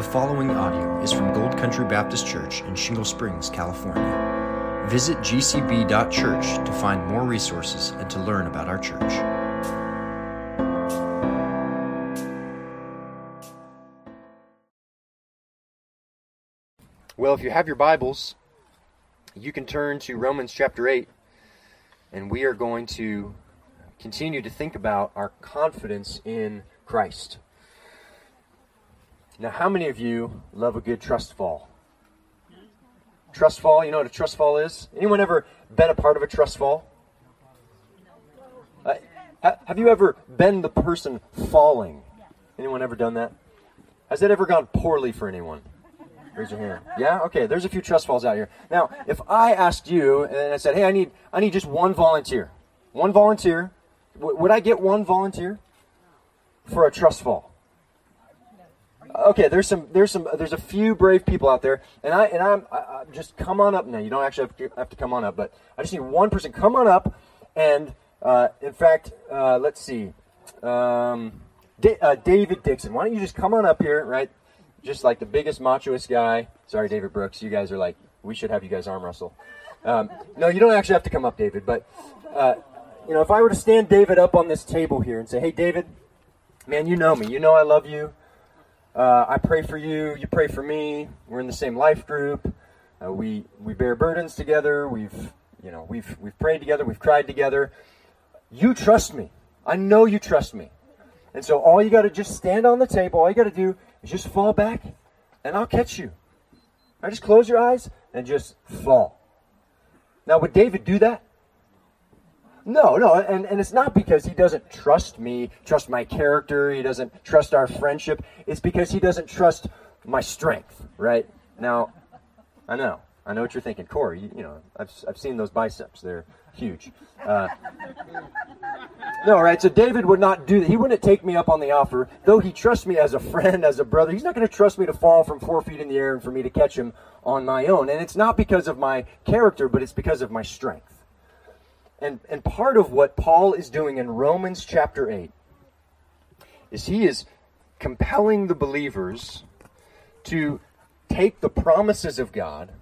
The following audio is from Gold Country Baptist Church in Shingle Springs, California. Visit gcb.church to find more resources and to learn about our church. Well, if you have your Bibles, you can turn to Romans chapter 8, and we are going to continue to think about our confidence in Christ. Now, how many of you love a good trust fall? Trust fall, you know what a trust fall is? Anyone ever been a part of a trust fall? Uh, have you ever been the person falling? Anyone ever done that? Has that ever gone poorly for anyone? Raise your hand. Yeah? Okay, there's a few trust falls out here. Now, if I asked you and I said, hey, I need, I need just one volunteer. One volunteer. W- would I get one volunteer for a trust fall? Okay, there's some, there's some, there's a few brave people out there, and I, and I'm, I, I, just come on up now. You don't actually have to, have to come on up, but I just need one person. Come on up, and uh, in fact, uh, let's see, um, D- uh, David Dixon. Why don't you just come on up here, right? just like the biggest machoist guy. Sorry, David Brooks. You guys are like, we should have you guys arm wrestle. Um, no, you don't actually have to come up, David. But uh, you know, if I were to stand David up on this table here and say, "Hey, David, man, you know me. You know I love you. Uh, I pray for you. You pray for me. We're in the same life group. Uh, we we bear burdens together. We've you know we've we've prayed together. We've cried together. You trust me. I know you trust me. And so all you got to just stand on the table. All you got to do is just fall back, and I'll catch you. I just close your eyes and just fall. Now, would David do that? No, no, and, and it's not because he doesn't trust me, trust my character, he doesn't trust our friendship. It's because he doesn't trust my strength, right? Now, I know, I know what you're thinking, Corey. You, you know, I've, I've seen those biceps; they're huge. Uh, no, right? So David would not do that. He wouldn't take me up on the offer, though he trusts me as a friend, as a brother. He's not going to trust me to fall from four feet in the air and for me to catch him on my own. And it's not because of my character, but it's because of my strength. And and part of what Paul is doing in Romans chapter eight is he is compelling the believers to take the promises of God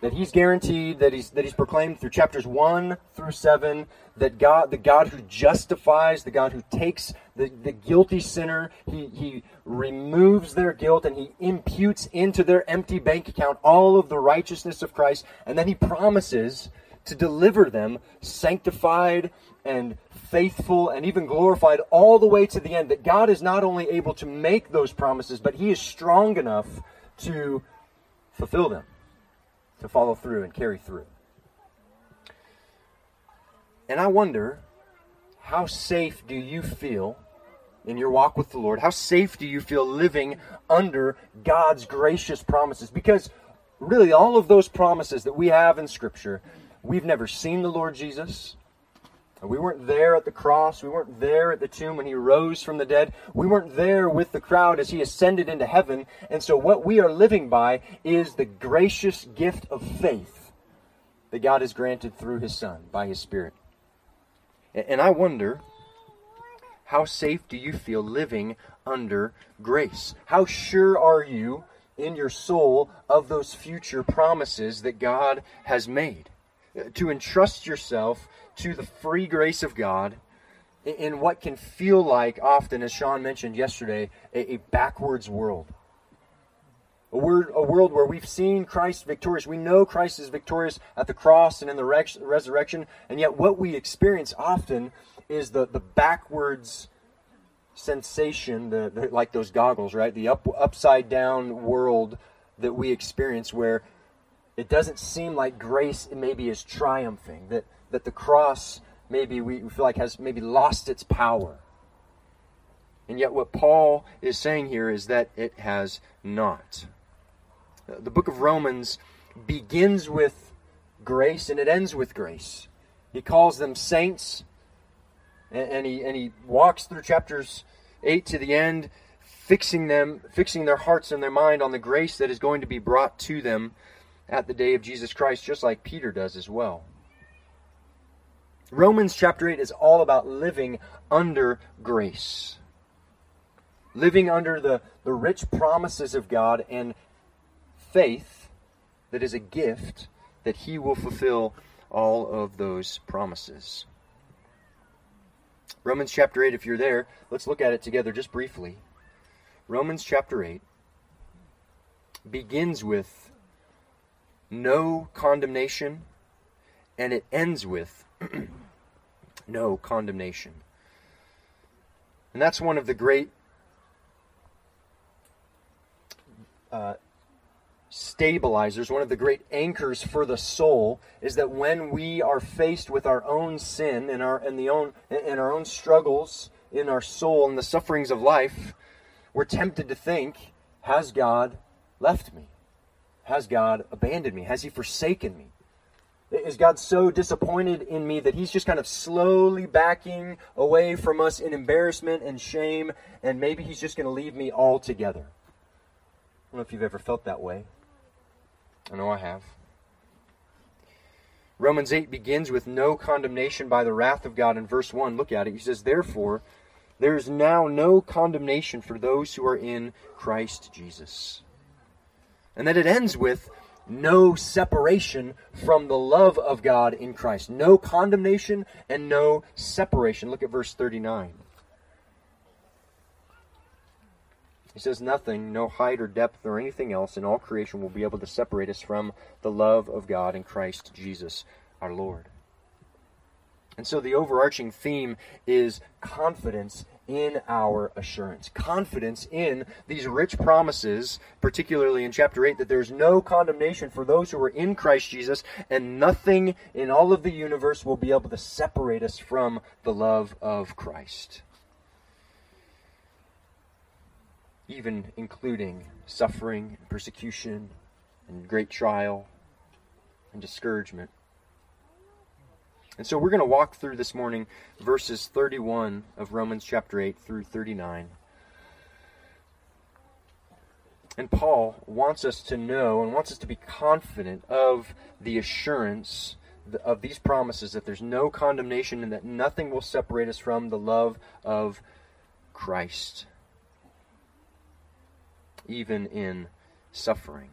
that he's guaranteed that he's that he's proclaimed through chapters 1 through 7 that god the god who justifies the god who takes the, the guilty sinner he he removes their guilt and he imputes into their empty bank account all of the righteousness of christ and then he promises to deliver them sanctified and faithful and even glorified all the way to the end that god is not only able to make those promises but he is strong enough to fulfill them to follow through and carry through. And I wonder, how safe do you feel in your walk with the Lord? How safe do you feel living under God's gracious promises? Because really, all of those promises that we have in Scripture, we've never seen the Lord Jesus. We weren't there at the cross. We weren't there at the tomb when he rose from the dead. We weren't there with the crowd as he ascended into heaven. And so, what we are living by is the gracious gift of faith that God has granted through his Son by his Spirit. And I wonder how safe do you feel living under grace? How sure are you in your soul of those future promises that God has made? To entrust yourself to the free grace of God in what can feel like often, as Sean mentioned yesterday, a, a backwards world. A, word, a world where we've seen Christ victorious. We know Christ is victorious at the cross and in the res- resurrection, and yet what we experience often is the, the backwards sensation, the, the, like those goggles, right? The up, upside down world that we experience where it doesn't seem like grace maybe is triumphing, that that the cross maybe we feel like has maybe lost its power. And yet, what Paul is saying here is that it has not. The book of Romans begins with grace and it ends with grace. He calls them saints, and, he and he walks through chapters eight to the end, fixing them, fixing their hearts and their mind on the grace that is going to be brought to them at the day of Jesus Christ, just like Peter does as well. Romans chapter 8 is all about living under grace. living under the, the rich promises of God and faith that is a gift that He will fulfill all of those promises. Romans chapter 8, if you're there, let's look at it together just briefly. Romans chapter 8 begins with no condemnation, and it ends with no condemnation. And that's one of the great uh, stabilizers, one of the great anchors for the soul, is that when we are faced with our own sin and our and the own and our own struggles in our soul and the sufferings of life, we're tempted to think, has God left me? Has God abandoned me? Has he forsaken me? Is God so disappointed in me that he's just kind of slowly backing away from us in embarrassment and shame, and maybe he's just going to leave me altogether? I don't know if you've ever felt that way. I know I have. Romans 8 begins with no condemnation by the wrath of God in verse 1. Look at it. He says, Therefore, there is now no condemnation for those who are in Christ Jesus. And that it ends with no separation from the love of God in Christ. No condemnation and no separation. Look at verse 39. He says, Nothing, no height or depth or anything else in all creation will be able to separate us from the love of God in Christ Jesus our Lord. And so the overarching theme is confidence in our assurance. Confidence in these rich promises, particularly in chapter 8, that there's no condemnation for those who are in Christ Jesus, and nothing in all of the universe will be able to separate us from the love of Christ. even including suffering, persecution, and great trial and discouragement. And so we're going to walk through this morning verses 31 of Romans chapter 8 through 39. And Paul wants us to know and wants us to be confident of the assurance of these promises that there's no condemnation and that nothing will separate us from the love of Christ even in suffering,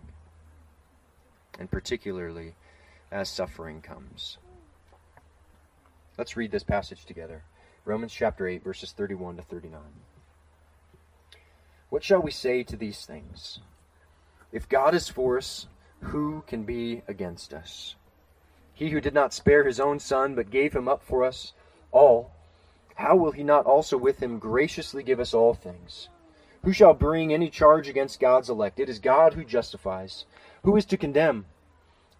and particularly as suffering comes. Let's read this passage together. Romans chapter 8, verses 31 to 39. What shall we say to these things? If God is for us, who can be against us? He who did not spare his own son, but gave him up for us all, how will he not also with him graciously give us all things? Who shall bring any charge against God's elect? It is God who justifies. Who is to condemn?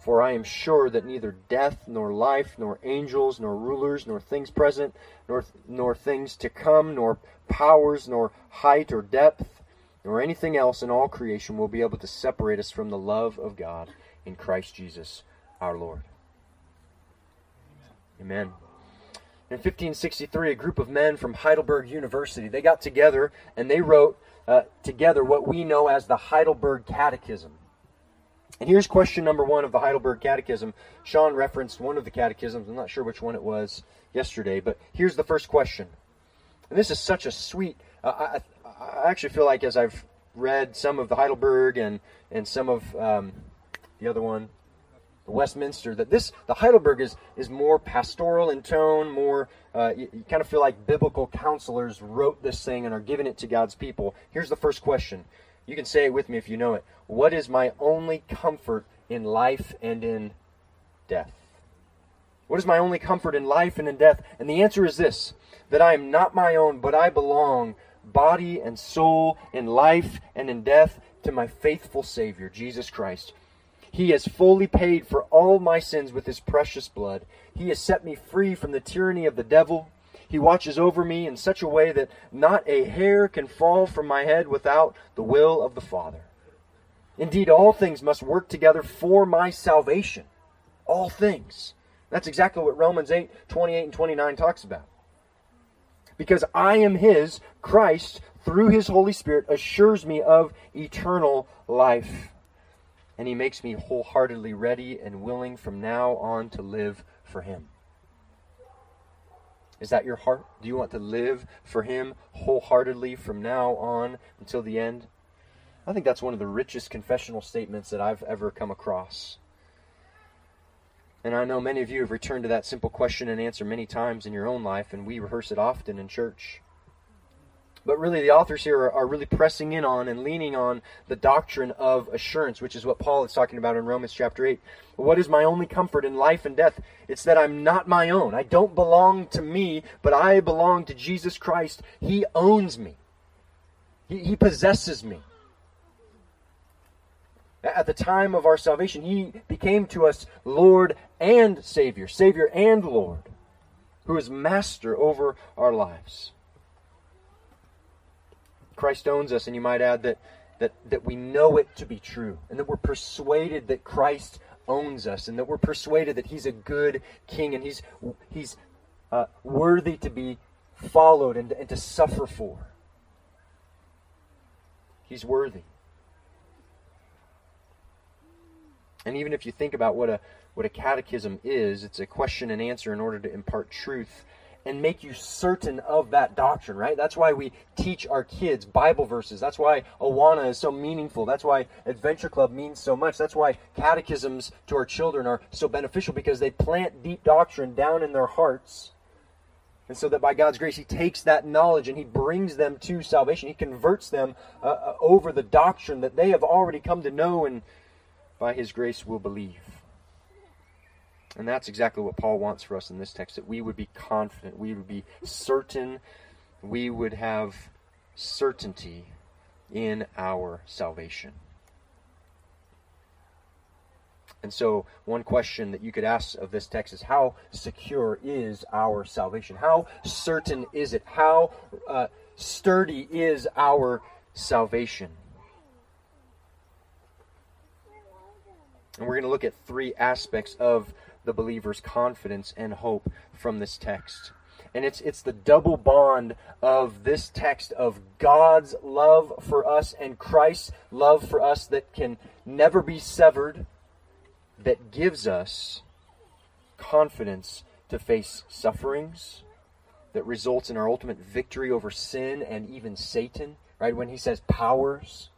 For I am sure that neither death, nor life, nor angels, nor rulers, nor things present, nor, nor things to come, nor powers, nor height or depth, nor anything else in all creation will be able to separate us from the love of God in Christ Jesus our Lord. Amen. In 1563, a group of men from Heidelberg University, they got together and they wrote uh, together what we know as the Heidelberg Catechism. And here's question number one of the Heidelberg Catechism. Sean referenced one of the catechisms. I'm not sure which one it was yesterday, but here's the first question. And this is such a sweet. Uh, I, I actually feel like as I've read some of the Heidelberg and and some of um, the other one, the Westminster that this the Heidelberg is is more pastoral in tone, more uh, you, you kind of feel like biblical counselors wrote this thing and are giving it to God's people. Here's the first question. You can say it with me if you know it. What is my only comfort in life and in death? What is my only comfort in life and in death? And the answer is this that I am not my own, but I belong, body and soul, in life and in death, to my faithful Savior, Jesus Christ he has fully paid for all my sins with his precious blood. He has set me free from the tyranny of the devil. He watches over me in such a way that not a hair can fall from my head without the will of the Father. Indeed, all things must work together for my salvation. All things. That's exactly what Romans 8, 28 and 29 talks about. Because I am His, Christ, through His Holy Spirit, assures me of eternal life. And He makes me wholeheartedly ready and willing from now on to live for Him. Is that your heart? Do you want to live for Him wholeheartedly from now on until the end? I think that's one of the richest confessional statements that I've ever come across. And I know many of you have returned to that simple question and answer many times in your own life, and we rehearse it often in church. But really, the authors here are, are, really pressing in on and leaning on the doctrine of assurance, which is what Paul is talking about in Romans chapter 8. What is my only comfort in life and death? It's that I'm not my own. I don't belong to me, but I belong to Jesus Christ. He owns me, He, he possesses me. At the time of our salvation, He became to us Lord and Savior, Savior and Lord, who is master over our lives. Christ owns us, and you might add that, that, that we know it to be true, and that we're persuaded that Christ owns us, and that we're persuaded that He's a good King, and He's, he's uh, worthy to be followed and, and to suffer for. He's worthy. And even if you think about what a what a catechism is, it's a question and answer in order to impart truth and make you certain of that doctrine, right? That's why we teach our kids Bible verses. That's why Awana is so meaningful. That's why Adventure Club means so much. That's why catechisms to our children are so beneficial because they plant deep doctrine down in their hearts. And so that by God's grace, He takes that knowledge and He brings them to salvation. He converts them uh, uh over the doctrine that they have already come to know and by his grace will believe. And that's exactly what Paul wants for us in this text that we would be confident, we would be certain, we would have certainty in our salvation. And so, one question that you could ask of this text is how secure is our salvation? How certain is it? How uh, sturdy is our salvation? And we're going to look at three aspects of the believer's confidence and hope from this text. And it's it's the double bond of this text of God's love for us and Christ's love for us that can never be severed that gives us confidence to face sufferings that results in our ultimate victory over sin and even Satan, right? When he says powers,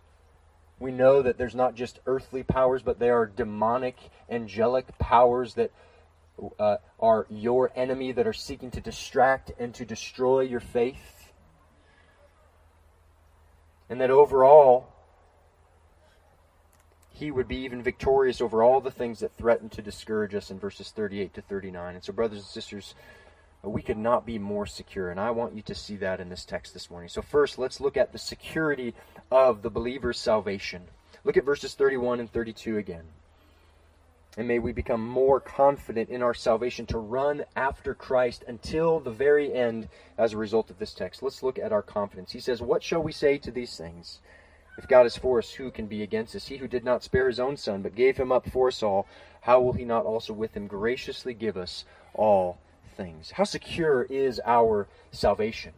we know that there's not just earthly powers, but there are demonic, angelic powers that uh, are your enemy that are seeking to distract and to destroy your faith. And that overall, he would be even victorious over all the things that threaten to discourage us in verses 38 to 39. And so, brothers and sisters, we could not be more secure. And I want you to see that in this text this morning. So, first, let's look at the security of the believer's salvation. Look at verses 31 and 32 again. And may we become more confident in our salvation to run after Christ until the very end as a result of this text. Let's look at our confidence. He says, What shall we say to these things? If God is for us, who can be against us? He who did not spare his own son, but gave him up for us all, how will he not also with him graciously give us all things. How secure is our salvation?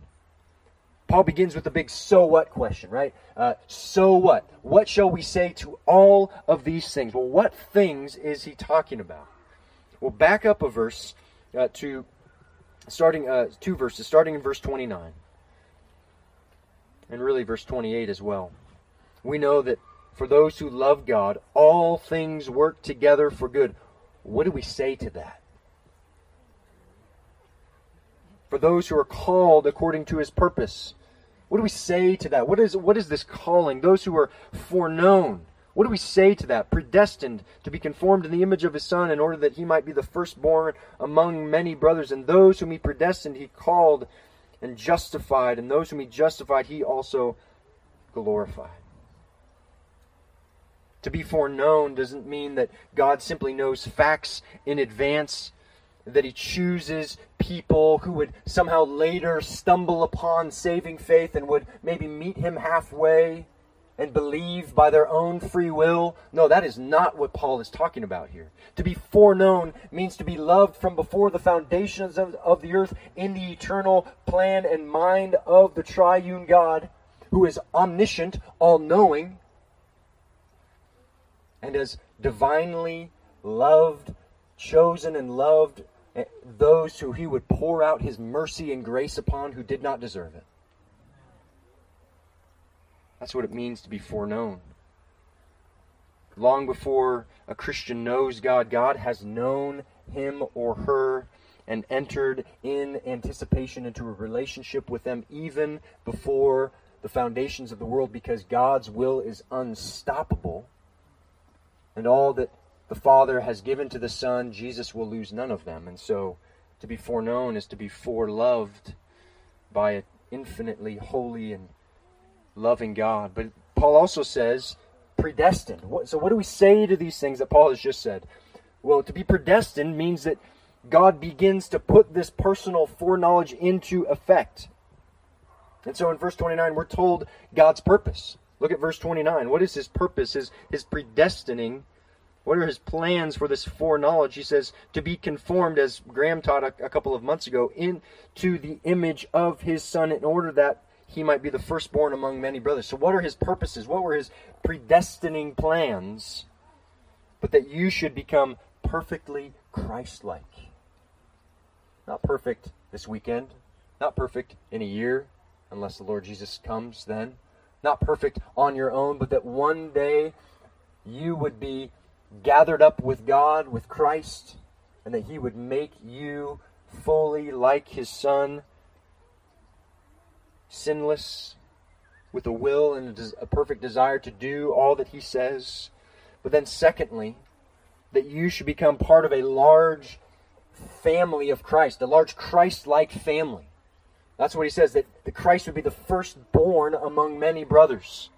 Paul begins with a big so what question, right? Uh, so what? What shall we say to all of these things? Well, what things is he talking about? Well, back up a verse uh, to starting uh, two verses, starting in verse 29, and really verse 28 as well. We know that for those who love God, all things work together for good. What do we say to that? For those who are called according to his purpose. What do we say to that? What is, what is this calling? Those who are foreknown. What do we say to that? Predestined to be conformed in the image of his Son in order that he might be the firstborn among many brothers. And those whom he predestined, he called and justified. And those whom he justified, he also glorified. To be foreknown doesn't mean that God simply knows facts in advance that he chooses people who would somehow later stumble upon saving faith and would maybe meet him halfway. and believe by their own free will. No, that is not what Paul is talking about here. To be foreknown means to be loved from before the foundations of, of the earth in the eternal plan and mind of the triune God, who is omniscient, all knowing, and as divinely loved, chosen, and loved Eh, those who he would pour out his mercy and grace upon who did not deserve it. That's what it means to be foreknown. Long before a Christian knows God, God has known him or her and entered in anticipation into a relationship with them even before the foundations of the world because God's will is unstoppable. And all that the Father has given to the Son, Jesus will lose none of them. And so to be foreknown is to be foreloved by an infinitely holy and loving God. But Paul also says predestined. So, what do we say to these things that Paul has just said? Well, to be predestined means that God begins to put this personal foreknowledge into effect. And so in verse 29, we're told God's purpose. Look at verse 29. What is his purpose, his, his predestining? What are his plans for this foreknowledge? He says, to be conformed, as Graham taught a, a couple of months ago, into the image of his son in order that he might be the firstborn among many brothers. So, what are his purposes? What were his predestining plans? But that you should become perfectly Christ like. Not perfect this weekend, not perfect in a year, unless the Lord Jesus comes then. Not perfect on your own, but that one day you would be gathered up with God, with Christ, and that He would make you fully like His Son sinless, with a will and a perfect desire to do all that he says. But then, secondly, that you should become part of a large family of Christ, a large Christ like family. That's what he says, that the Christ would be the firstborn among many brothers.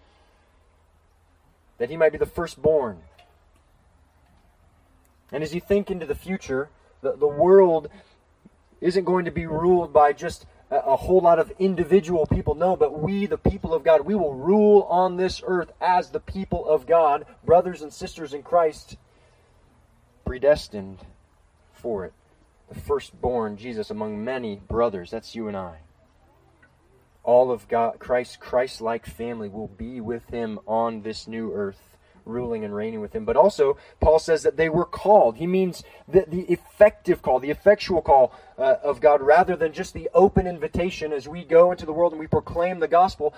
That he might be the firstborn. And as you think into the future, the, the world isn't going to be ruled by just a whole lot of individual people No, but we, the people of God, we will rule on this earth as the people of God, brothers and sisters in Christ, predestined for it. The firstborn, Jesus, among many brothers. That's you and I. All of God, Christ, Christ-like family will be with him on this new earth ruling and reigning with him. But also, Paul says that they were called. He means the, the effective call, the effectual call uh, of God, rather than just the open invitation as we go into the world and we proclaim the gospel.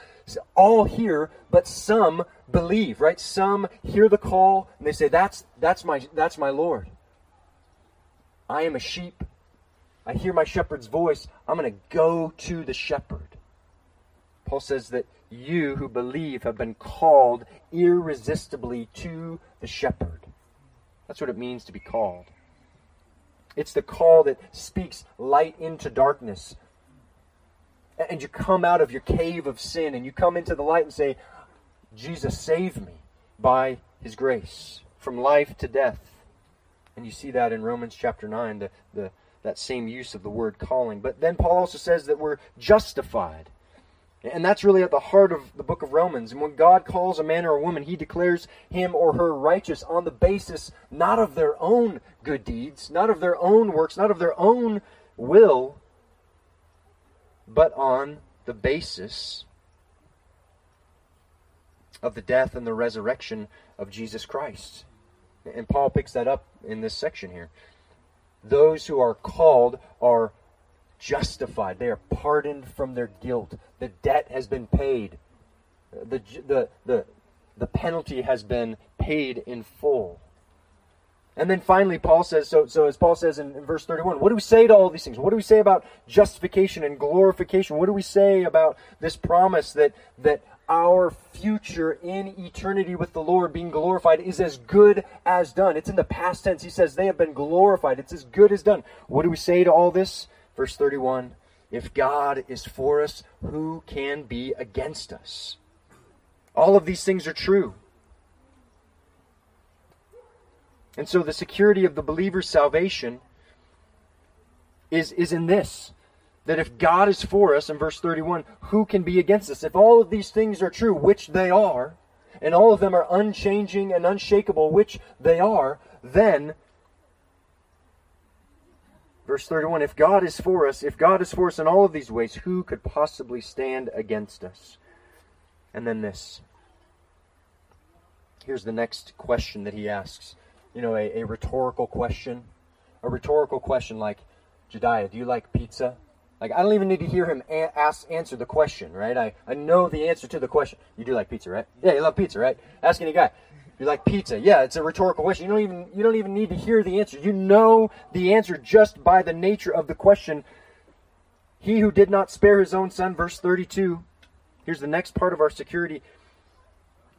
All hear, but some believe, right? Some hear the call and they say, "That's that's my that's my Lord. I am a sheep. I hear my shepherd's voice. I'm going to go to the shepherd." Paul says that you who believe have been called irresistibly to the shepherd. That's what it means to be called. It's the call that speaks light into darkness. And you come out of your cave of sin and you come into the light and say, Jesus saved me by his grace from life to death. And you see that in Romans chapter 9, the, the, that same use of the word calling. But then Paul also says that we're justified. And that's really at the heart of the book of Romans. And when God calls a man or a woman, he declares him or her righteous on the basis not of their own good deeds, not of their own works, not of their own will, but on the basis of the death and the resurrection of Jesus Christ. And Paul picks that up in this section here. Those who are called are justified. They are pardoned from their guilt. The debt has been paid. The, the, the, the penalty has been paid in full. And then finally, Paul says, so, so as Paul says in, in, verse 31, what do we say to all these things? What do we say about justification and glorification? What do we say about this promise that, that our future in eternity with the Lord being glorified is as good as done? It's in the past tense. He says they have been glorified. It's as good as done. What do we say to all this? Verse 31 If God is for us, who can be against us? All of these things are true. And so the security of the believer's salvation is, is in this that if God is for us, in verse 31, who can be against us? If all of these things are true, which they are, and all of them are unchanging and unshakable, which they are, then Verse 31 If God is for us, if God is for us in all of these ways, who could possibly stand against us? And then this. Here's the next question that he asks. You know, a, a rhetorical question. A rhetorical question like, Jediah, do you like pizza? Like, I don't even need to hear him a- ask, answer the question, right? I, I know the answer to the question. You do like pizza, right? Yeah, you love pizza, right? Ask any guy. You like pizza? Yeah, it's a rhetorical question. You don't even you don't even need to hear the answer. You know the answer just by the nature of the question. He who did not spare his own son, verse 32. Here's the next part of our security.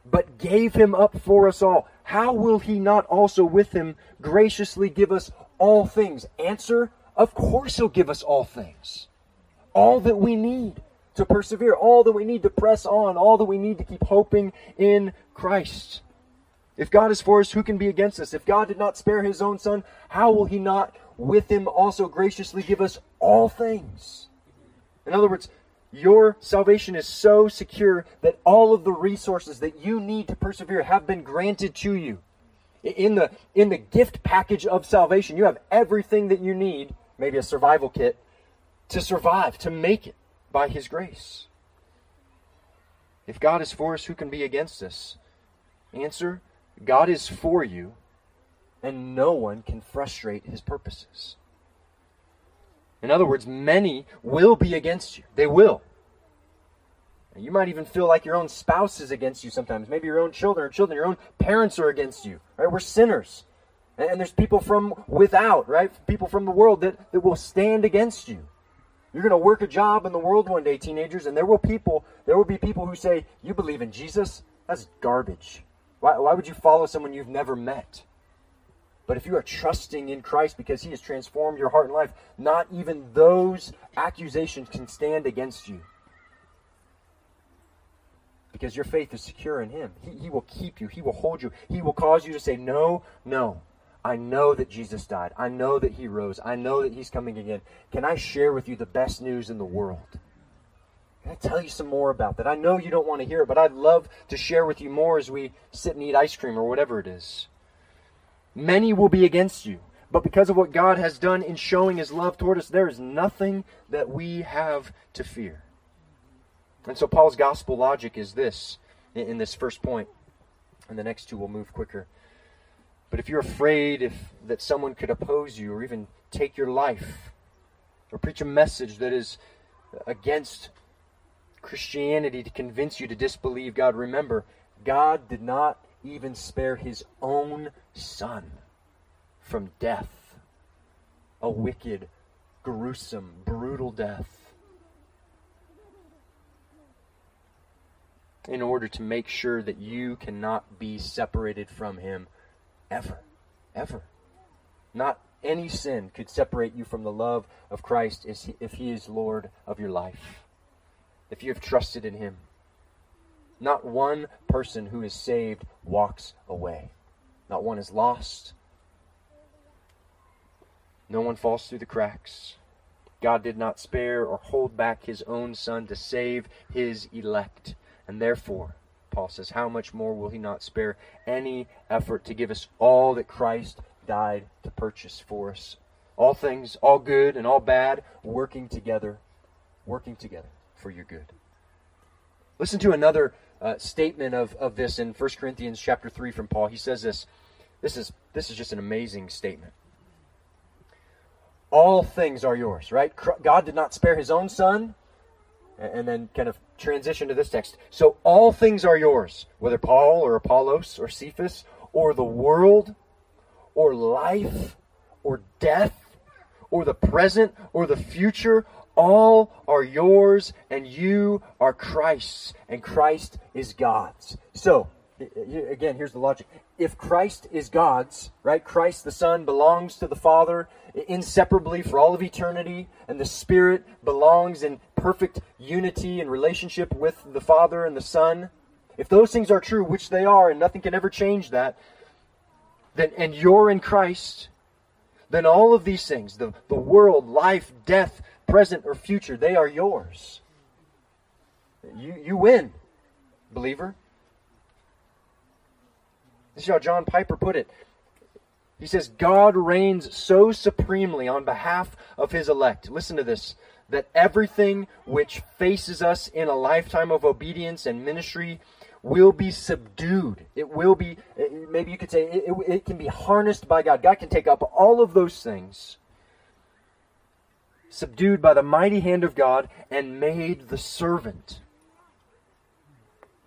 But gave him up for us all. How will he not also with him graciously give us all things? Answer Of course, he'll give us all things. All that we need to persevere, all that we need to press on, all that we need to keep hoping in Christ. If God is for us, who can be against us? If God did not spare his own son, how will he not with him also graciously give us all things? In other words, your salvation is so secure that all of the resources that you need to persevere have been granted to you. In the in the gift package of salvation, you have everything that you need, maybe a survival kit, to survive, to make it by his grace. If God is for us, who can be against us? Answer God is for you, and no one can frustrate his purposes. In other words, many will be against you. They will. You might even feel like your own spouse is against you sometimes. Maybe your own children or children, your own parents are against you. Right? We're sinners. And there's people from without, right? People from the world that, that will stand against you. You're going to work a job in the world one day, teenagers, and there will people, there will be people who say, You believe in Jesus? That's garbage. Why, why would you follow someone you've never met? But if you are trusting in Christ because He has transformed your heart and life, not even those accusations can stand against you. Because your faith is secure in Him. He, he will keep you, He will hold you, He will cause you to say, No, no. I know that Jesus died. I know that He rose. I know that He's coming again. Can I share with you the best news in the world? I tell you some more about that? I know you don't want to hear it, but I'd love to share with you more as we sit and eat ice cream or whatever it is. Many will be against you, but because of what God has done in showing his love toward us, there is nothing that we have to fear. And so Paul's gospel logic is this in this first point, and the next two will move quicker. But if you're afraid if that someone could oppose you or even take your life or preach a message that is against Christianity to convince you to disbelieve God. Remember, God did not even spare his own son from death. A wicked, gruesome, brutal death. In order to make sure that you cannot be separated from him ever. Ever. Not any sin could separate you from the love of Christ if he is Lord of your life if you have trusted in Him. Not one person who is saved walks away. Not one is lost. No one falls through the cracks. God did not spare or hold back his own Son to save his elect. And therefore, Paul says, how much more will he not spare any effort to give us all that Christ died to purchase for us? All things, all good and all bad, working together, working together for your good. Listen to another uh, statement of, of this in 1 Corinthians chapter 3 from Paul. He says this. This is, this is just an amazing statement. All things are yours, right? God did not spare his own son. And then kind of transition to this text. So all things are yours, whether Paul or Apollos or Cephas or the world or life or death or the present or the future, all are yours, and you are Christ's, and Christ is God's. So, again, here's the logic. If Christ is God's, right, Christ the Son belongs to the Father inseparably for all of eternity, and the Spirit belongs in perfect unity and relationship with the Father and the Son. If those things are true, which they are, and nothing can ever change that, then and you're in Christ, then all of these things, the, the world, life, death, present or future, they are yours. You, you win, believer. This is how John Piper put it. He says, God reigns so supremely on behalf of his elect. Listen to this that everything which faces us in a lifetime of obedience and ministry will be subdued. It will be, eh, maybe you could say, it, it, it, can be harnessed by God. God can take up all of those things, subdued by the mighty hand of God, and made the servant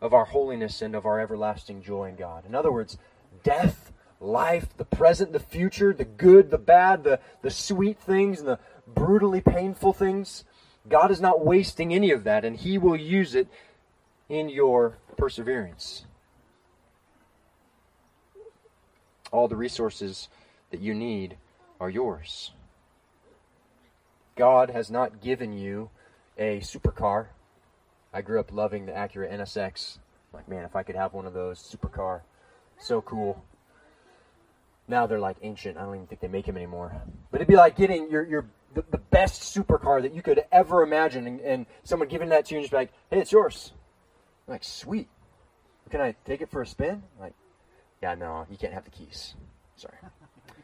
of our holiness and of our everlasting joy in God. In other words, death, life, the present, the future, the good, the bad, the, the sweet things, and the brutally painful things. God is not wasting any of that, and He will use it in your perseverance. All the resources that you need are yours. God has not given you a supercar. I grew up loving the Acura NSX. Like, man, if I could have one of those supercar, so cool. Now they're like ancient. I don't even think they make them anymore. But it'd be like getting your your the, the best supercar that you could ever imagine, and, and someone giving that to you and just be like, "Hey, it's yours." I'm like, sweet. Can I take it for a spin? I'm like, yeah, no, you can't have the keys. Sorry,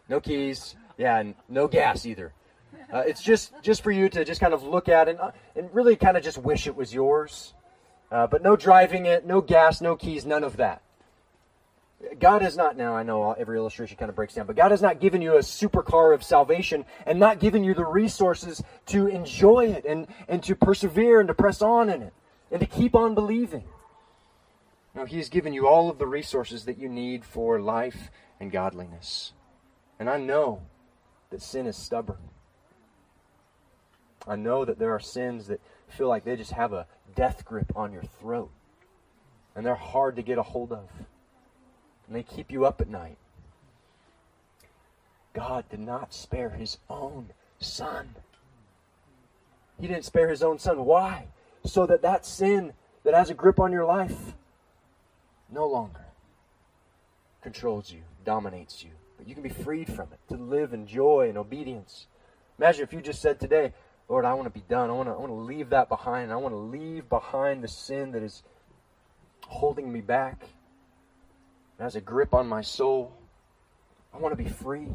no keys. Yeah, and no gas either. Uh, it's just just for you to just kind of look at and uh, and really kind of just wish it was yours. Uh, but no driving it, no gas, no keys, none of that. God has not, now I know every illustration kind of breaks down, but God has not given you a supercar of salvation and not given you the resources to enjoy it and, and to persevere and to press on in it and to keep on believing. No, He has given you all of the resources that you need for life and godliness. And I know that sin is stubborn. I know that there are sins that feel like they just have a death grip on your throat. And they're hard to get a hold of and they keep you up at night. God did not spare his own son. He didn't spare his own son. Why? So that that sin that has a grip on your life no longer controls you, dominates you. But you can be freed from it to live in joy and obedience. Imagine if you just said today, Lord, I want to be done. I want to, I want to leave that behind. I want to leave behind the sin that is holding me back has a grip on my soul. I want to be free.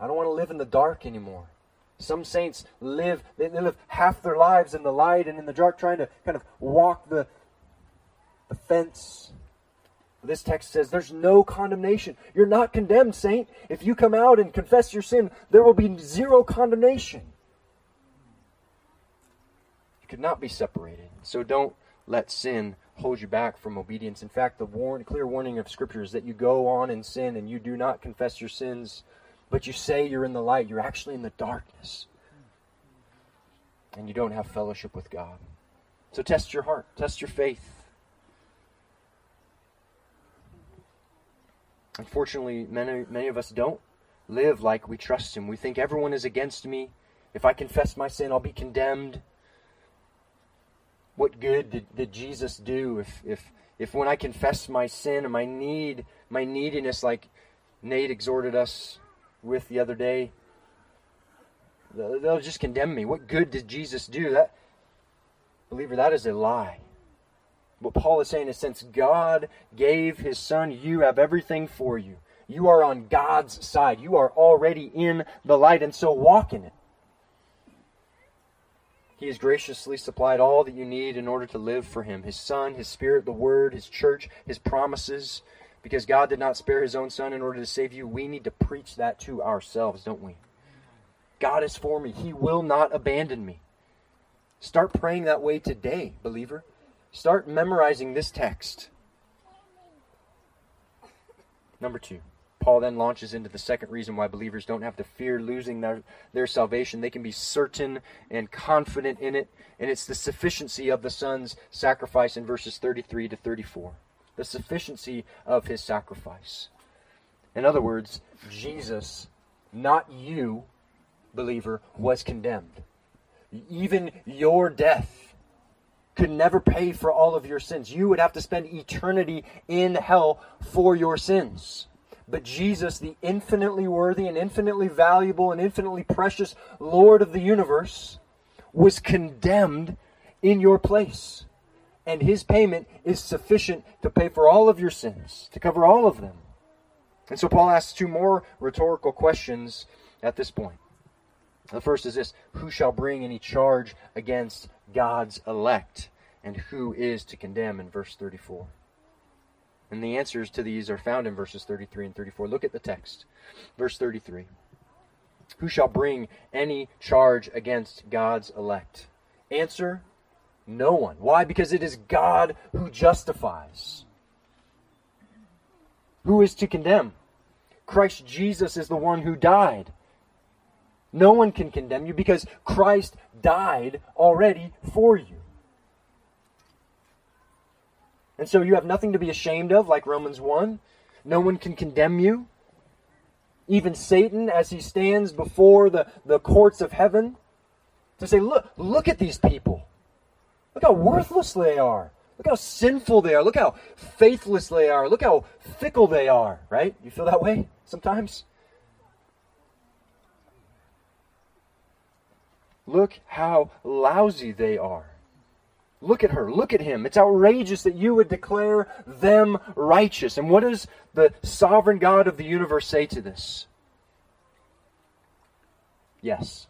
I don't want to live in the dark anymore. Some saints live, they, live half their lives in the light and in the dark, trying to kind of walk the, the fence. This text says there's no condemnation. You're not condemned, saint. If you come out and confess your sin, there will be zero condemnation. Could not be separated. So don't let sin hold you back from obedience. In fact, the warn, clear warning of Scripture is that you go on in sin and you do not confess your sins, but you say you're in the light. You're actually in the darkness. And you don't have fellowship with God. So test your heart, test your faith. Unfortunately, many, many of us don't live like we trust Him. We think everyone is against me. If I confess my sin, I'll be condemned what good did, did Jesus do if, if, if when I confess my sin and my need, my neediness, like Nate exhorted us with the other day, they'll just condemn me. What good did Jesus do? That, believer, that is a lie. What Paul is saying is since God gave his son, you have everything for you. You are on God's side. You are already in the light, and so walk in it. He has graciously supplied all that you need in order to live for Him His Son, His Spirit, the Word, His church, His promises. Because God did not spare His own Son in order to save you, we need to preach that to ourselves, don't we? God is for me. He will not abandon me. Start praying that way today, believer. Start memorizing this text. Number two. Paul then launches into the second reason why believers don't have to fear losing their, their salvation. They can be certain and confident in it, and it's the sufficiency of the Son's sacrifice in verses 33 to 34. The sufficiency of his sacrifice. In other words, Jesus, not you, believer, was condemned. Even your death could never pay for all of your sins. You would have to spend eternity in hell for your sins. But Jesus, the infinitely worthy and infinitely valuable and infinitely precious Lord of the universe, was condemned in your place. and his payment is sufficient to pay for all of your sins, to cover all of them. And so Paul asks two more rhetorical questions at this point. The first is this Who shall bring any charge against God's elect? And who is to condemn in verse 34? And the answers to these are found in verses 33 and 34. Look at the text. Verse 33 Who shall bring any charge against God's elect? Answer No one. Why? Because it is God who justifies. Who is to condemn? Christ Jesus is the one who died. No one can condemn you because Christ died already for you. And so you have nothing to be ashamed of, like Romans 1. No one can condemn you. Even Satan, as he stands before the, the courts of heaven, to say, look, look at these people. Look how worthless they are. Look how sinful they are. Look how faithless they are. Look how fickle they are, right? You feel that way sometimes? Look how lousy they are. Look at her. Look at him. It's outrageous that you would declare them righteous. And what does the sovereign God of the universe say to this? Yes.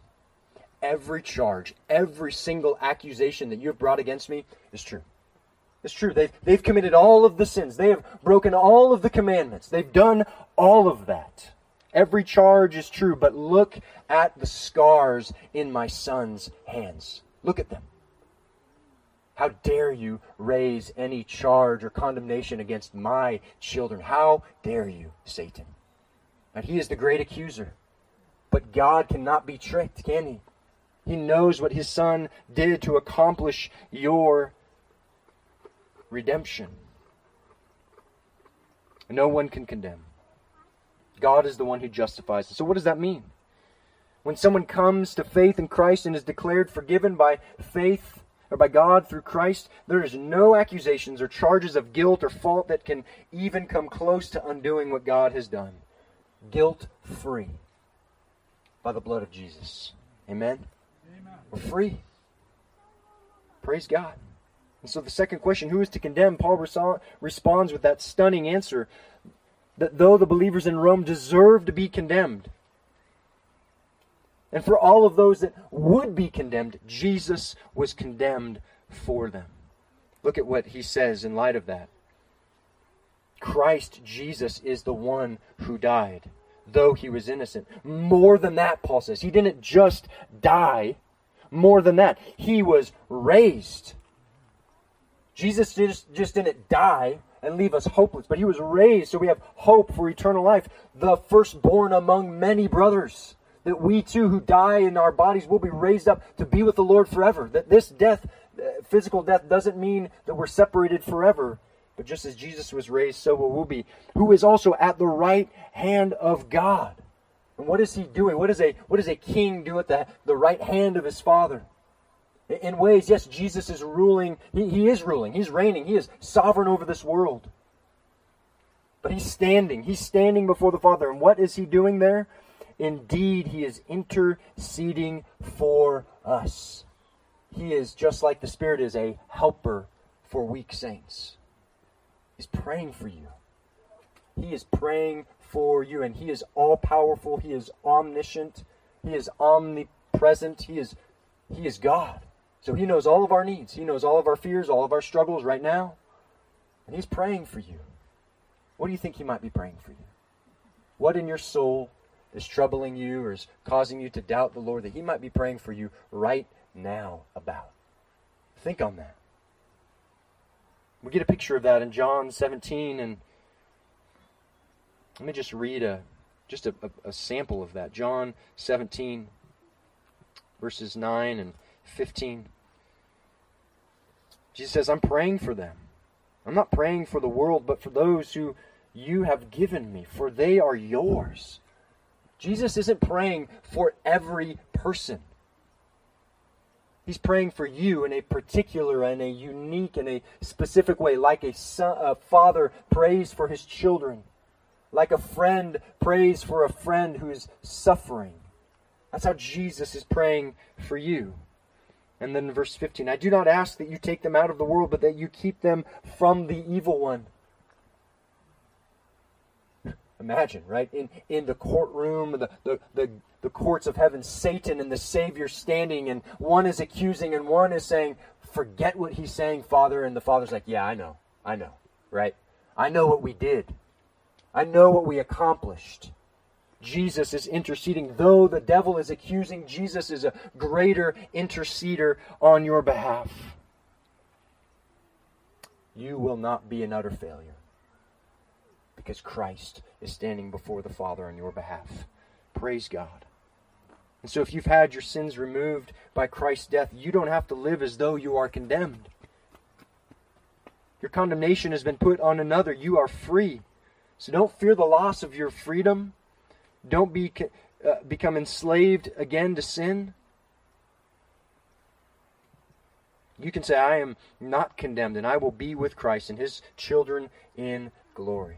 Every charge, every single accusation that you have brought against me is true. It's true. They've, they've committed all of the sins. They have broken all of the commandments. They've done all of that. Every charge is true, but look at the scars in my son's hands. Look at them. How dare you raise any charge or condemnation against my children? How dare you, Satan? And he is the great accuser. But God cannot be tricked, can he? He knows what his son did to accomplish your redemption. No one can condemn. God is the one who justifies. So, what does that mean? When someone comes to faith in Christ and is declared forgiven by faith or by God through Christ, there is no accusations or charges of guilt or fault that can even come close to undoing what God has done. Guilt free by the blood of Jesus. Amen? Amen. We're free. Praise God. And so the second question, who is to condemn? Paul responds with that stunning answer that though the believers in Rome deserve to be condemned, and for all of those that would be condemned, Jesus was condemned for them. Look at what he says in light of that. Christ Jesus is the one who died, though he was innocent. More than that, Paul says. He didn't just die, more than that, he was raised. Jesus just, just didn't die and leave us hopeless, but he was raised so we have hope for eternal life. The firstborn among many brothers that we too who die in our bodies will be raised up to be with the Lord forever. That this death, uh, physical death, doesn't mean that we're separated forever, but just as Jesus was raised, so will we be. Who is also at the right hand of God. And what is he doing? What, is a, what does a king do at the, the right hand of his father? In ways, yes, Jesus is ruling. He, he is ruling. He's reigning. He is sovereign over this world. But he's standing. He's standing before the Father. And what is he doing there? Indeed, he is interceding for us. He is, just like the Spirit is, a helper for weak saints. He's praying for you. He is praying for you, and He is all powerful. He is omniscient. He is omnipresent. He is, he is God. So He knows all of our needs. He knows all of our fears, all of our struggles right now. And He's praying for you. What do you think He might be praying for you? What in your soul is troubling you or is causing you to doubt the Lord that He might be praying for you right now about. Think on that. We get a picture of that in John 17, and let me just read a just a, a, a sample of that. John 17, verses 9 and 15. Jesus says, I'm praying for them. I'm not praying for the world, but for those who you have given me, for they are yours. Jesus isn't praying for every person. He's praying for you in a particular and a unique and a specific way, like a, son, a father prays for his children, like a friend prays for a friend who is suffering. That's how Jesus is praying for you. And then verse 15, I do not ask that you take them out of the world, but that you keep them from the evil one. Imagine, right? In, in the courtroom, the, the, the, the courts of heaven, Satan and the Savior standing, and one is accusing and one is saying, Forget what he's saying, Father. And the Father's like, Yeah, I know. I know, right? I know what we did. I know what we accomplished. Jesus is interceding. Though the devil is accusing, Jesus is a greater interceder on your behalf. You will not be an utter failure because Christ is standing before the Father on your behalf. Praise God. And so, if you've had your sins removed by Christ's death, you don't have to live as though you are condemned. Your condemnation has been put on another. You are free. So, don't fear the loss of your freedom. Don't be, uh, become enslaved again to sin. You can say, I am not condemned, and I will be with Christ and his children in glory.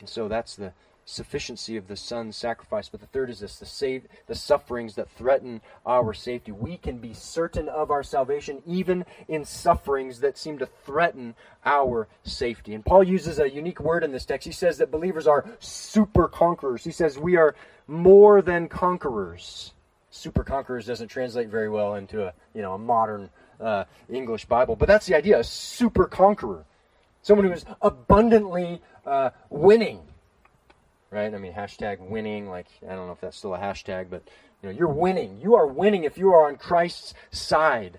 And so that's the sufficiency of the Son's sacrifice. But the third is this the, save, the sufferings that threaten our safety. We can be certain of our salvation even in sufferings that seem to threaten our safety. And Paul uses a unique word in this text. He says that believers are super conquerors. He says we are more than conquerors. Super conquerors doesn't translate very well into a you know a modern uh, English Bible, but that's the idea: a super conqueror, someone who is abundantly uh, winning right? I mean, hashtag winning. Like, I don't know if that's still a hashtag, but you know, you're winning. You are winning if you are on Christ's side.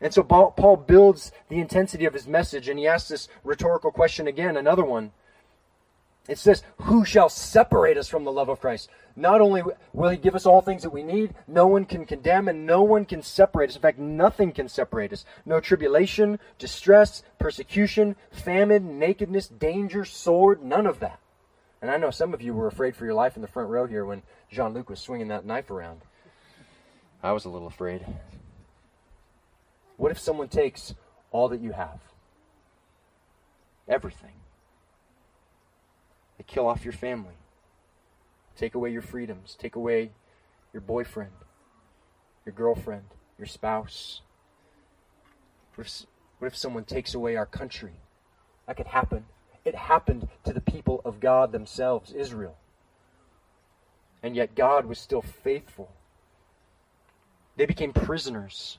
And so Paul builds the intensity of his message, and he asks this rhetorical question again, another one. It says, Who shall separate us from the love of Christ? Not only will he give us all things that we need, no one can condemn and no one can separate us. In fact, nothing can separate us. No tribulation, distress, persecution, famine, nakedness, danger, sword, none of that. And I know some of you were afraid for your life in the front row here when Jean Luc was swinging that knife around. I was a little afraid. What if someone takes all that you have? Everything. They kill off your family, take away your freedoms, take away your boyfriend, your girlfriend, your spouse. What if, what if someone takes away our country? That could happen it happened to the people of God themselves, Israel. And yet God was still faithful. They became prisoners.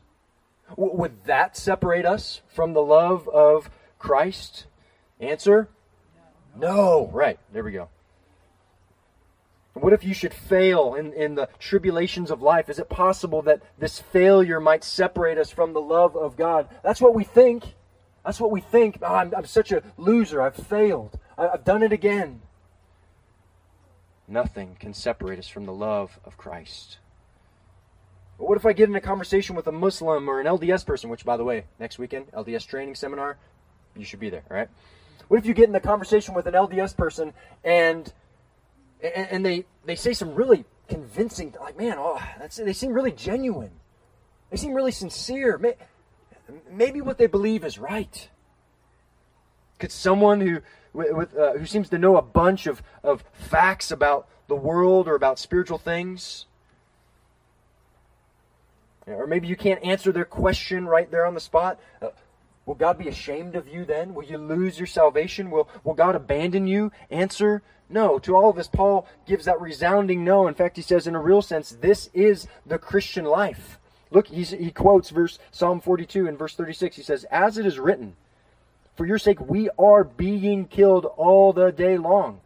W- would that separate us from the love of Christ? Answer? No. Right. There we go. What if you should fail in, in the tribulations of life? Is it possible that this failure might separate us from the love of God? That's what we think. That's what we think. Oh, I'm, I'm such a loser. I've failed. I, I've done it again. Nothing can separate us from the love of Christ. But what if I get in a conversation with a Muslim or an LDS person, which, by the way, next weekend, LDS training seminar, you should be there, right? What if you get in the conversation with an LDS person and and, and they, they say some really convincing, like, man, oh, that's, they seem really genuine. They seem really sincere maybe what they believe is right. Could someone who with, uh, who seems to know a bunch of, of facts about the world or about spiritual things, or maybe you can't answer their question right there on the spot. Uh, will God be ashamed of you then? Will you lose your salvation? Will, will God abandon you? Answer no. To all of this, Paul gives that resounding no. In fact, he says, in a real sense, this is the Christian life. Look, he quotes verse Psalm 42 and verse 36. He says, As it is written, for your sake we are being killed all the day long.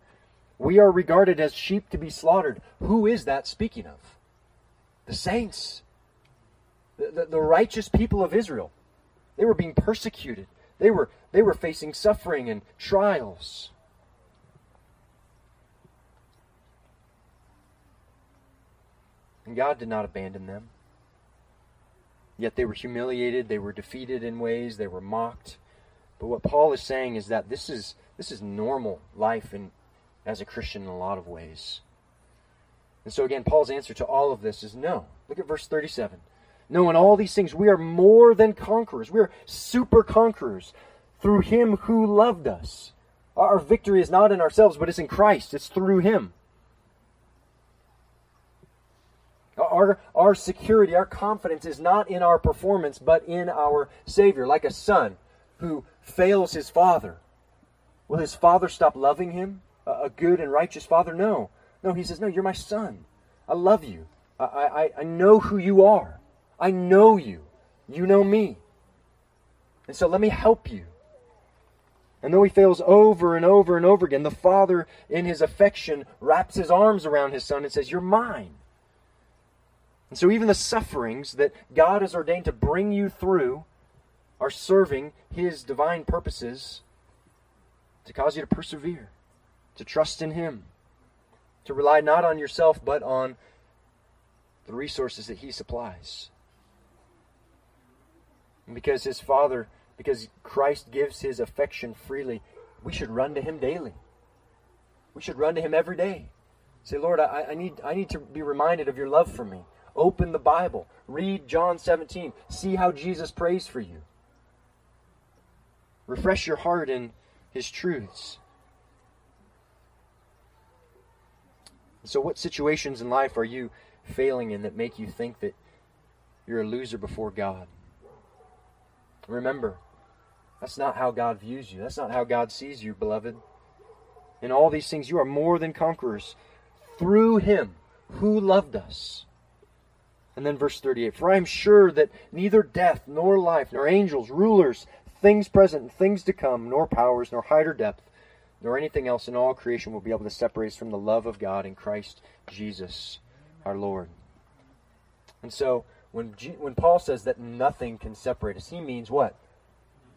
We are regarded as sheep to be slaughtered. Who is that speaking of? The saints, the, the, the righteous people of Israel. They were being persecuted. They were, they were facing suffering and trials. And God did not abandon them. Yet they were humiliated, they were defeated in ways, they were mocked. But what Paul is saying is that this is this is normal life in as a Christian in a lot of ways. And so again, Paul's answer to all of this is no. Look at verse 37. No, in all these things we are more than conquerors. We are super conquerors through him who loved us. Our victory is not in ourselves, but it's in Christ. It's through him. Our, our security, our confidence is not in our performance, but in our Savior. Like a son who fails his father. Will his father stop loving him? A, a good and righteous father? No. No, he says, No, you're my son. I love you. I, I, I know who you are. I know you. You know me. And so let me help you. And though he fails over and over and over again, the father, in his affection, wraps his arms around his son and says, You're mine. And so even the sufferings that God has ordained to bring you through are serving his divine purposes to cause you to persevere, to trust in him, to rely not on yourself, but on the resources that he supplies. Because his father because Christ gives his affection freely, we should run to him daily. We should run to him every day. Say, Lord, I, I, need, I need to be reminded of your love for me. Open the Bible. Read John 17. See how Jesus prays for you. Refresh your heart in his truths. So, what situations in life are you failing in that make you think that you're a loser before God? Remember, that's not how God views you. That's not how God sees you, beloved. In all these things, you are more than conquerors through Him who loved us. And then verse 38 For I am sure that neither death, nor life, nor angels, rulers, things present, things to come, nor powers, nor height or depth, nor anything else in all creation will be able to separate us from the love of God in Christ Jesus our Lord. And so, when, G- when Paul says that nothing can separate us, he means what?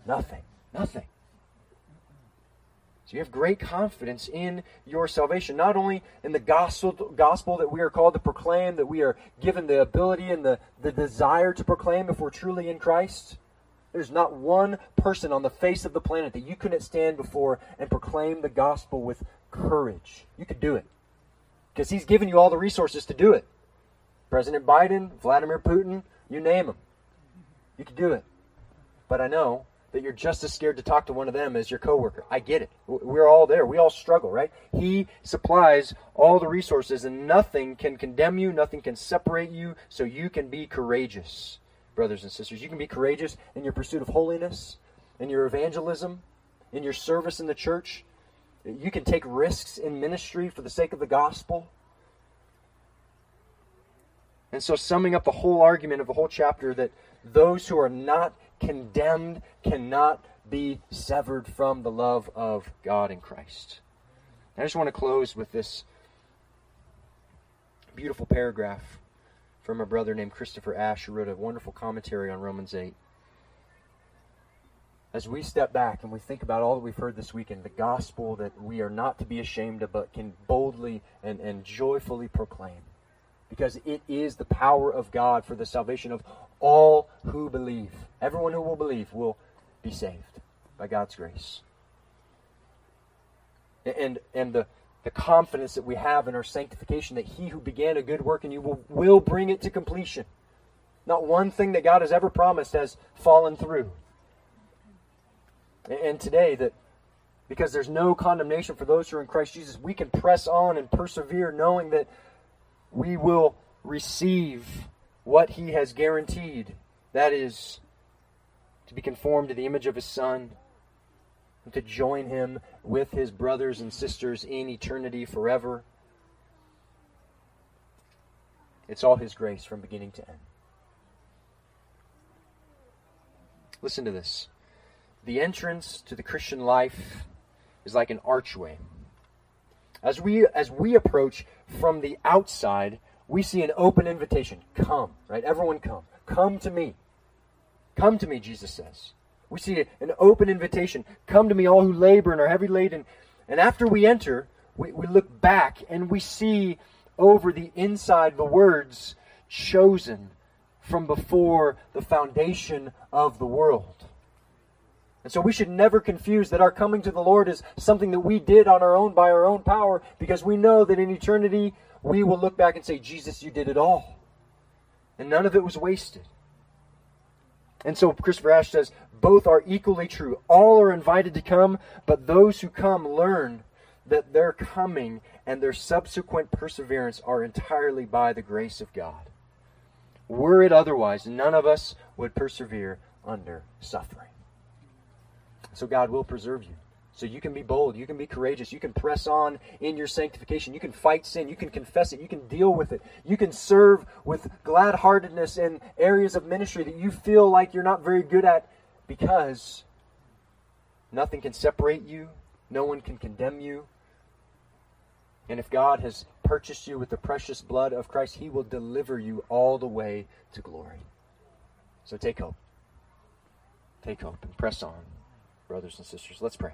Nothing. Nothing. So you have great confidence in your salvation, not only in the gospel, gospel that we are called to proclaim, that we are given the ability and the, the desire to proclaim if we're truly in Christ. There's not one person on the face of the planet that you couldn't stand before and proclaim the gospel with courage. You could do it. Because he's given you all the resources to do it. President Biden, Vladimir Putin, you name them. You could do it. But I know that you're just as scared to talk to one of them as your coworker. I get it. We're all there. We all struggle, right? He supplies all the resources, and nothing can condemn you, nothing can separate you, so you can be courageous, brothers and sisters. You can be courageous in your pursuit of holiness, in your evangelism, in your service in the church. You can take risks in ministry for the sake of the gospel. And so, summing up the whole argument of the whole chapter, that those who are not condemned cannot be severed from the love of God in Christ. I just want to close with this beautiful paragraph from a brother named Christopher Ash, who wrote a wonderful commentary on Romans 8. As we step back and we think about all that we've heard this weekend, the gospel that we are not to be ashamed of, but can boldly and, and joyfully proclaim, because it is the power of God for the salvation of all who believe. Everyone who will believe will be saved by God's grace. And, and the, the confidence that we have in our sanctification that he who began a good work in you will, will bring it to completion. Not one thing that God has ever promised has fallen through. And today, that because there's no condemnation for those who are in Christ Jesus, we can press on and persevere knowing that we will receive what he has guaranteed. That is, to be conformed to the image of his Son, and to join him with his brothers and sisters in eternity forever. It's all his grace from beginning to end. Listen to this. The entrance to the Christian life is like an archway. As we as we approach from the outside, we see an open invitation. Come, right? Everyone come. Come to me. Come to me, Jesus says. We see an open invitation. Come to me, all who labor and are heavy laden. And after we enter, we, we look back and we see over the inside the words chosen from before the foundation of the world. And so we should never confuse that our coming to the Lord is something that we did on our own by our own power because we know that in eternity we will look back and say, Jesus, you did it all. And none of it was wasted. And so Christopher Ash says, both are equally true. All are invited to come, but those who come learn that their coming and their subsequent perseverance are entirely by the grace of God. Were it otherwise, none of us would persevere under suffering. So God will preserve you. So you can be bold, you can be courageous, you can press on in your sanctification, you can fight sin, you can confess it, you can deal with it, you can serve with glad heartedness in areas of ministry that you feel like you're not very good at because nothing can separate you, no one can condemn you. And if God has purchased you with the precious blood of Christ, He will deliver you all the way to glory. So take hope. Take hope and press on, brothers and sisters. Let's pray.